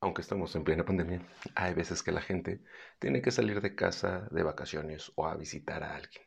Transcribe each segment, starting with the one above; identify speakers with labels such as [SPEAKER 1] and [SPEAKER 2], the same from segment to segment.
[SPEAKER 1] Aunque estamos en plena pandemia, hay veces que la gente tiene que salir de casa de vacaciones o a visitar a alguien.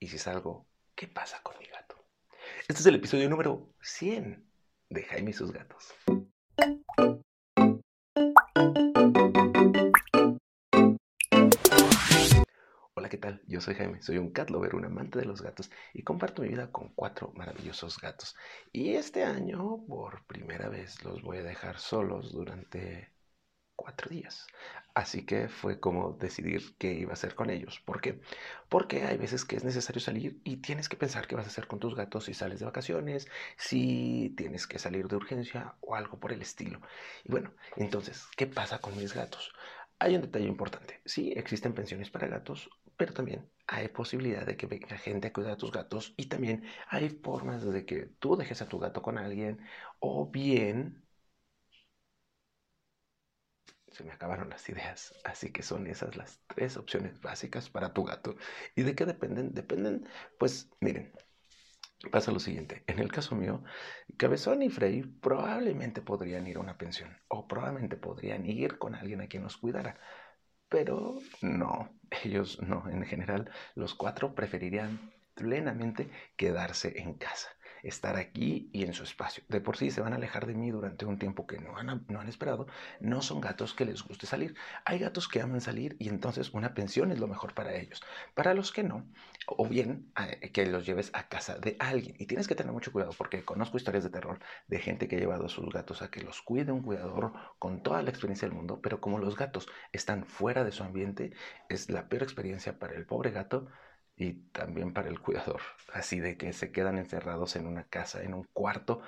[SPEAKER 1] Y si salgo, ¿qué pasa con mi gato? Este es el episodio número 100 de Jaime y sus gatos. ¿Qué tal? Yo soy Jaime, soy un cat lover, un amante de los gatos y comparto mi vida con cuatro maravillosos gatos. Y este año, por primera vez, los voy a dejar solos durante cuatro días. Así que fue como decidir qué iba a hacer con ellos. ¿Por qué? Porque hay veces que es necesario salir y tienes que pensar qué vas a hacer con tus gatos si sales de vacaciones, si tienes que salir de urgencia o algo por el estilo. Y bueno, entonces, ¿qué pasa con mis gatos? Hay un detalle importante. Sí, existen pensiones para gatos, pero también hay posibilidad de que venga gente a cuidar a tus gatos y también hay formas de que tú dejes a tu gato con alguien o bien se me acabaron las ideas, así que son esas las tres opciones básicas para tu gato. ¿Y de qué dependen? Dependen, pues miren, pasa lo siguiente. En el caso mío, Cabezón y Frey probablemente podrían ir a una pensión o probablemente podrían ir con alguien a quien los cuidara. Pero no, ellos no. En general, los cuatro preferirían plenamente quedarse en casa estar aquí y en su espacio. De por sí se van a alejar de mí durante un tiempo que no han, no han esperado. No son gatos que les guste salir. Hay gatos que aman salir y entonces una pensión es lo mejor para ellos. Para los que no, o bien eh, que los lleves a casa de alguien. Y tienes que tener mucho cuidado porque conozco historias de terror de gente que ha llevado a sus gatos a que los cuide un cuidador con toda la experiencia del mundo, pero como los gatos están fuera de su ambiente, es la peor experiencia para el pobre gato y también para el cuidador. Así de que se quedan encerrados en una casa, en un cuarto,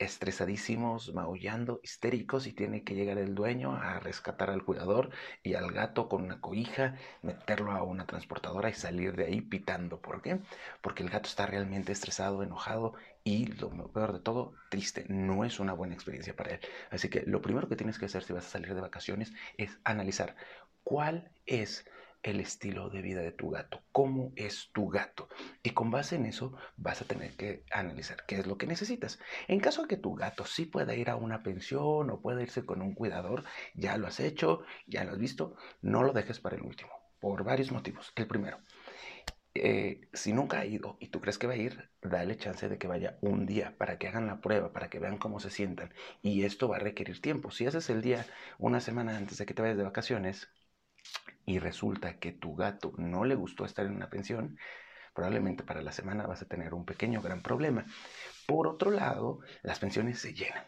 [SPEAKER 1] estresadísimos, maullando, histéricos y tiene que llegar el dueño a rescatar al cuidador y al gato con una cobija, meterlo a una transportadora y salir de ahí pitando. ¿Por qué? Porque el gato está realmente estresado, enojado y lo peor de todo, triste. No es una buena experiencia para él. Así que lo primero que tienes que hacer si vas a salir de vacaciones es analizar cuál es el estilo de vida de tu gato, cómo es tu gato. Y con base en eso vas a tener que analizar qué es lo que necesitas. En caso de que tu gato sí pueda ir a una pensión o pueda irse con un cuidador, ya lo has hecho, ya lo has visto, no lo dejes para el último, por varios motivos. El primero, eh, si nunca ha ido y tú crees que va a ir, dale chance de que vaya un día para que hagan la prueba, para que vean cómo se sientan. Y esto va a requerir tiempo. Si haces el día una semana antes de que te vayas de vacaciones, y resulta que tu gato no le gustó estar en una pensión, probablemente para la semana vas a tener un pequeño gran problema. Por otro lado, las pensiones se llenan.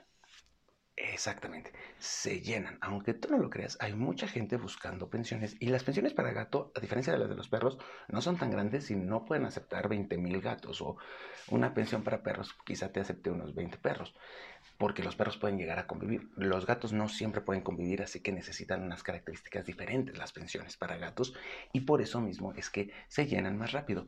[SPEAKER 1] Exactamente, se llenan. Aunque tú no lo creas, hay mucha gente buscando pensiones y las pensiones para gato, a diferencia de las de los perros, no son tan grandes y no pueden aceptar 20 mil gatos o una pensión para perros quizá te acepte unos 20 perros, porque los perros pueden llegar a convivir. Los gatos no siempre pueden convivir, así que necesitan unas características diferentes las pensiones para gatos y por eso mismo es que se llenan más rápido.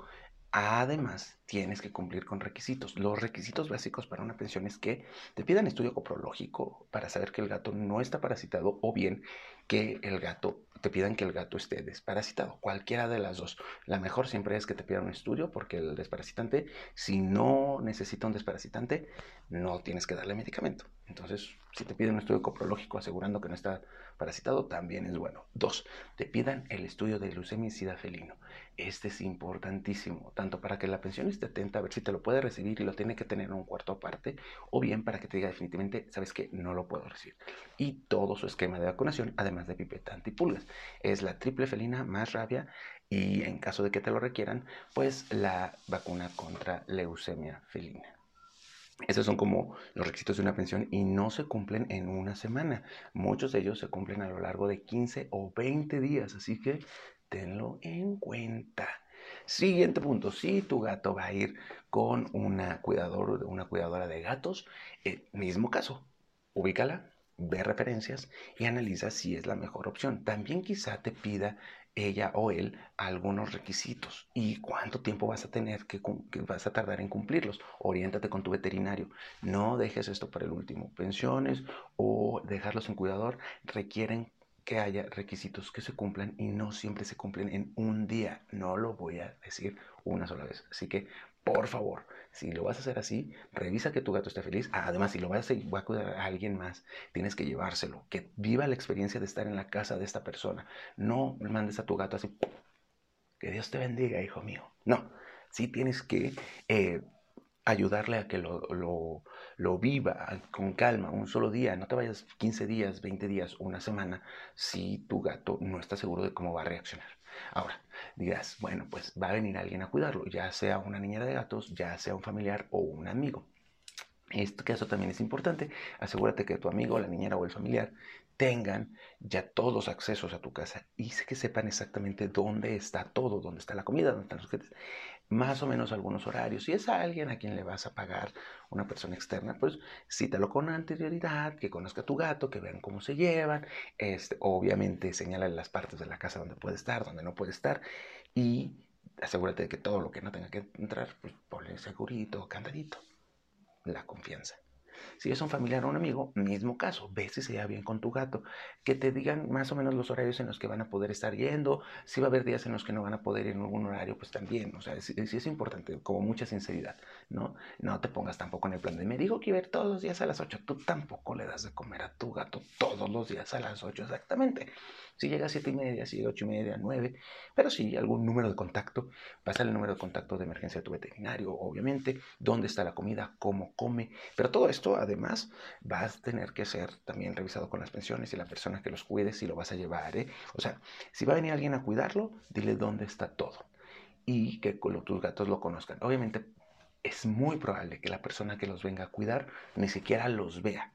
[SPEAKER 1] Además, tienes que cumplir con requisitos. Los requisitos básicos para una pensión es que te pidan estudio coprológico para saber que el gato no está parasitado o bien que el gato te pidan que el gato esté desparasitado. Cualquiera de las dos. La mejor siempre es que te pidan un estudio porque el desparasitante, si no necesita un desparasitante, no tienes que darle medicamento. Entonces, si te piden un estudio coprológico asegurando que no está parasitado, también es bueno. Dos, te pidan el estudio de glucemia felino. Este es importantísimo, tanto para que la pensión esté atenta a ver si te lo puede recibir y lo tiene que tener en un cuarto aparte, o bien para que te diga definitivamente, sabes que no lo puedo recibir. Y todo su esquema de vacunación, además de pipeta antipulgas. Es la triple felina más rabia y en caso de que te lo requieran, pues la vacuna contra leucemia felina. Esos son como los requisitos de una pensión y no se cumplen en una semana. Muchos de ellos se cumplen a lo largo de 15 o 20 días, así que tenlo en cuenta. Siguiente punto, si tu gato va a ir con una, cuidador, una cuidadora de gatos, el mismo caso, ubícala, ve referencias y analiza si es la mejor opción. También quizá te pida ella o él algunos requisitos y cuánto tiempo vas a tener que, que, vas a tardar en cumplirlos. Oriéntate con tu veterinario. No dejes esto para el último. Pensiones o dejarlos en cuidador requieren que haya requisitos que se cumplan y no siempre se cumplen en un día. No lo voy a decir una sola vez. Así que, por favor, si lo vas a hacer así, revisa que tu gato esté feliz. además, si lo vas a, va a cuidar a alguien más, tienes que llevárselo, que viva la experiencia de estar en la casa de esta persona. No mandes a tu gato así, que Dios te bendiga, hijo mío. No, sí tienes que eh, ayudarle a que lo, lo, viva con calma, un solo día. No te vayas 15 días, 20 días, una semana, si tu gato no está seguro de cómo va a reaccionar. Ahora, dirás, bueno, pues va a venir alguien a cuidarlo, ya sea una niñera de gatos, ya sea un familiar o un amigo. En este caso también es importante, asegúrate que tu amigo, la niñera o el familiar tengan ya todos los accesos a tu casa y que sepan exactamente dónde está todo, dónde está la comida, dónde están los juguetes, más o menos algunos horarios. Si es alguien a quien le vas a pagar una persona externa, pues cítalo con anterioridad, que conozca a tu gato, que vean cómo se llevan, este, obviamente señala las partes de la casa donde puede estar, donde no puede estar y asegúrate de que todo lo que no tenga que entrar, pues ponle segurito, candadito, la confianza. Si es un familiar o un amigo, mismo caso, ve si se lleva bien con tu gato, que te digan más o menos los horarios en los que van a poder estar yendo, si va a haber días en los que no van a poder ir en algún horario, pues también, o sea, sí es, importante, como mucha sinceridad, ¿no? No te pongas tampoco en el plan de, me dijo que iba a ir todos los días a las 8, tú tampoco le das de comer a tu gato todos los días a las 8 exactamente. Si llega a 7 y media, si llega a 8 y media, 9, pero sí algún número de contacto, pasa el número de contacto de emergencia de tu veterinario, obviamente, dónde está la comida, cómo come, pero todo esto además vas a tener que ser también revisado con las pensiones y la persona que los cuide si lo vas a llevar, ¿eh? O sea, si va a venir alguien a cuidarlo, dile dónde está todo y que tus gatos lo conozcan. Obviamente es muy probable que la persona que los venga a cuidar ni siquiera los vea.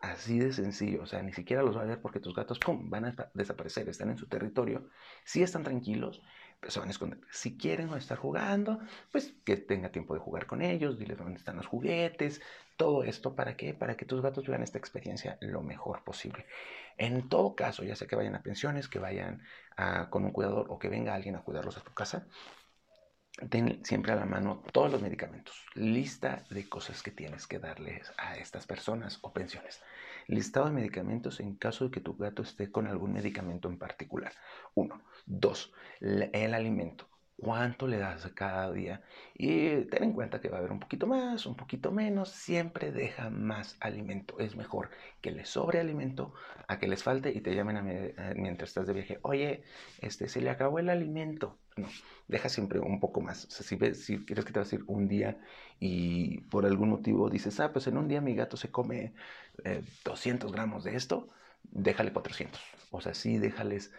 [SPEAKER 1] Así de sencillo, o sea, ni siquiera los va a ver porque tus gatos, ¡pum!, van a desaparecer, están en su territorio. Si están tranquilos, pues se van a esconder. Si quieren estar jugando, pues que tenga tiempo de jugar con ellos, dile dónde están los juguetes, todo esto, ¿para qué? Para que tus gatos vivan esta experiencia lo mejor posible. En todo caso, ya sea que vayan a pensiones, que vayan con un cuidador o que venga alguien a cuidarlos a tu casa, ten siempre a la mano todos los medicamentos, lista de cosas que tienes que darles a estas personas o pensiones. Listado de medicamentos en caso de que tu gato esté con algún medicamento en particular. Uno. Dos. El alimento cuánto le das cada día. Y ten en cuenta que va a haber un poquito más, un poquito menos, siempre deja más alimento. Es mejor que les sobre alimento a que les falte y te llamen a mientras estás de viaje. Oye, este, se le acabó el alimento. No, deja siempre un poco más. O sea, si, si quieres que te vas a ir un día y por algún motivo dices, ah, pues en un día mi gato se come 200 eh, gramos de esto, déjale 400. O sea, sí, déjales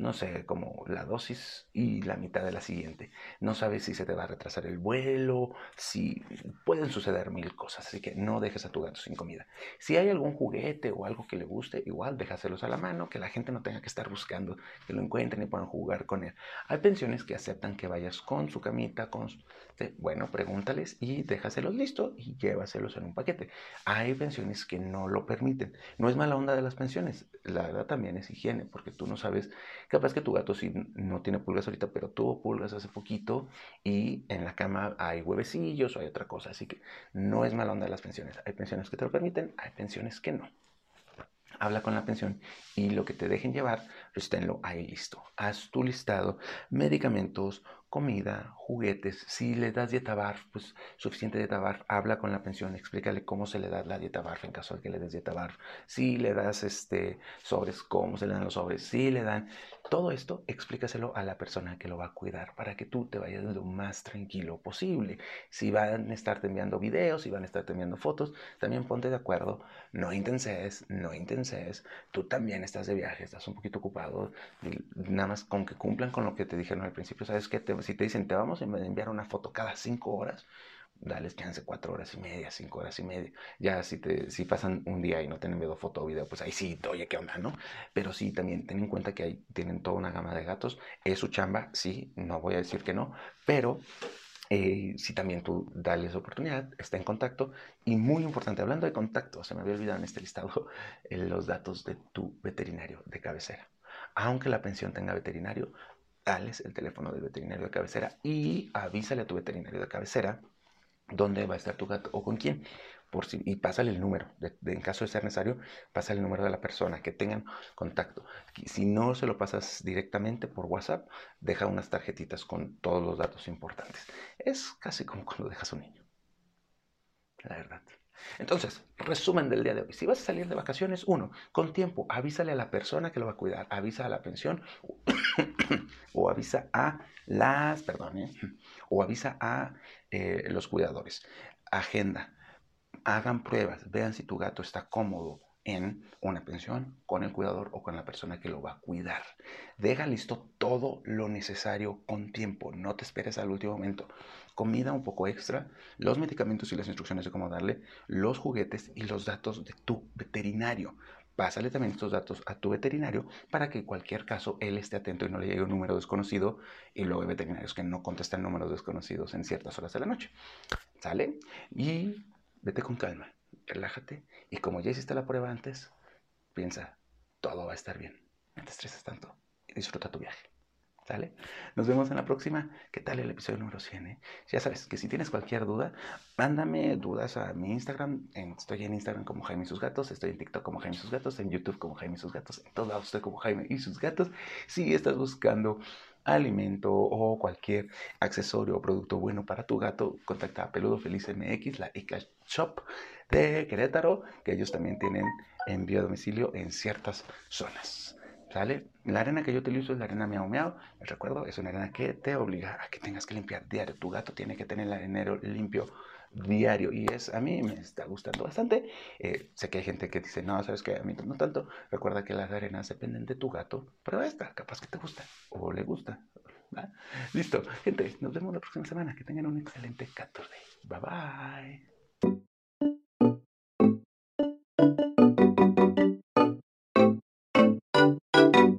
[SPEAKER 1] no sé, como la dosis y la mitad de la siguiente. No sabes si se te va a retrasar el vuelo, si pueden suceder mil cosas, así que no dejes a tu gato sin comida. Si hay algún juguete o algo que le guste, igual déjaselos a la mano, que la gente no tenga que estar buscando, que lo encuentren y puedan jugar con él. Hay pensiones que aceptan que vayas con su camita, con bueno, pregúntales y déjaselos listo y llévaselos en un paquete. Hay pensiones que no lo permiten. No es mala onda de las pensiones, la verdad también es higiene, porque tú no sabes Capaz que tu gato sí no tiene pulgas ahorita, pero tuvo pulgas hace poquito y en la cama hay huevecillos o hay otra cosa. Así que no es mala onda de las pensiones. Hay pensiones que te lo permiten, hay pensiones que no. Habla con la pensión y lo que te dejen llevar, pues tenlo ahí listo. Haz tu listado, medicamentos, comida, juguetes. Si le das dieta BARF, pues suficiente dieta BARF, habla con la pensión, explícale cómo se le da la dieta BARF en caso de que le des dieta BARF. Si le das este, sobres, cómo se le dan los sobres. Si le dan todo esto, explícaselo a la persona que lo va a cuidar para que tú te vayas lo más tranquilo posible. Si van a estarte enviando videos, si van a estarte enviando fotos, también ponte de acuerdo. No intenses, no intenses. Tú también estás de viaje, estás un poquito ocupado. Nada más con que cumplan con lo que te dijeron al principio. ¿Sabes qué? Te si te dicen, te vamos a enviar una foto cada cinco horas, dales chance cuatro horas y media, cinco horas y media. Ya si, te, si pasan un día y no tienen enviado foto o video, pues ahí sí, oye, ¿qué onda, no? Pero sí, también ten en cuenta que ahí tienen toda una gama de gatos. Es su chamba, sí, no voy a decir que no, pero eh, si también tú dales oportunidad, está en contacto. Y muy importante, hablando de contacto, se me había olvidado en este listado los datos de tu veterinario de cabecera. Aunque la pensión tenga veterinario, dales el teléfono del veterinario de cabecera y avísale a tu veterinario de cabecera dónde va a estar tu gato o con quién. por si, y pásale el número, en caso de ser necesario, pásale el número de la persona, que tengan contacto. Si no se lo pasas directamente por WhatsApp, deja unas tarjetitas con todos los datos importantes. Es casi como cuando dejas un niño. La verdad. Entonces, resumen del día de hoy. Si vas a salir de vacaciones, uno, con tiempo, avísale a la persona que lo va a cuidar, avisa a la pensión o avisa a las, perdón, ¿eh? o avisa a eh, los cuidadores. Agenda, hagan pruebas, vean si tu gato está cómodo en una pensión, con el cuidador o con la persona que lo va a cuidar. Deja listo todo lo necesario con tiempo, no te esperes al último momento. Comida un poco extra, los medicamentos y las instrucciones de cómo darle, los juguetes y los datos de tu veterinario. Pásale también estos datos a tu veterinario para que en cualquier caso él esté atento y no le llegue un número desconocido y luego hay veterinarios que no contestan números desconocidos en ciertas horas de la noche. ¿Sale? Y vete con calma, relájate y como ya hiciste la prueba antes, piensa, todo va a estar bien. No te estreses tanto y disfruta tu viaje. Nos vemos en la próxima. ¿Qué tal el episodio número 100? Eh? Ya sabes que si tienes cualquier duda, mándame dudas a mi Instagram. estoy en Instagram como Jaime y sus gatos. Estoy en TikTok como Jaime y sus gatos. En YouTube como Jaime y sus gatos. En todos lados como Jaime y sus gatos. Si estás buscando alimento o cualquier accesorio o producto bueno para tu gato, contacta a Peludo Feliz MX, la ICA Shop de Querétaro, que ellos también tienen envío a domicilio en ciertas zonas. ¿Sale? La arena que yo utilizo es la arena miau miau. Recuerdo, es una arena que te obliga a que tengas que limpiar diario. Tu gato tiene que tener el arenero limpio diario y es a mí me está gustando bastante. Eh, sé que hay gente que dice, no, sabes que a mí no tanto. Recuerda que las arenas dependen de tu gato, pero esta capaz que te gusta o le gusta. Listo, gente, nos vemos la próxima semana. Que tengan un excelente 14. Bye bye.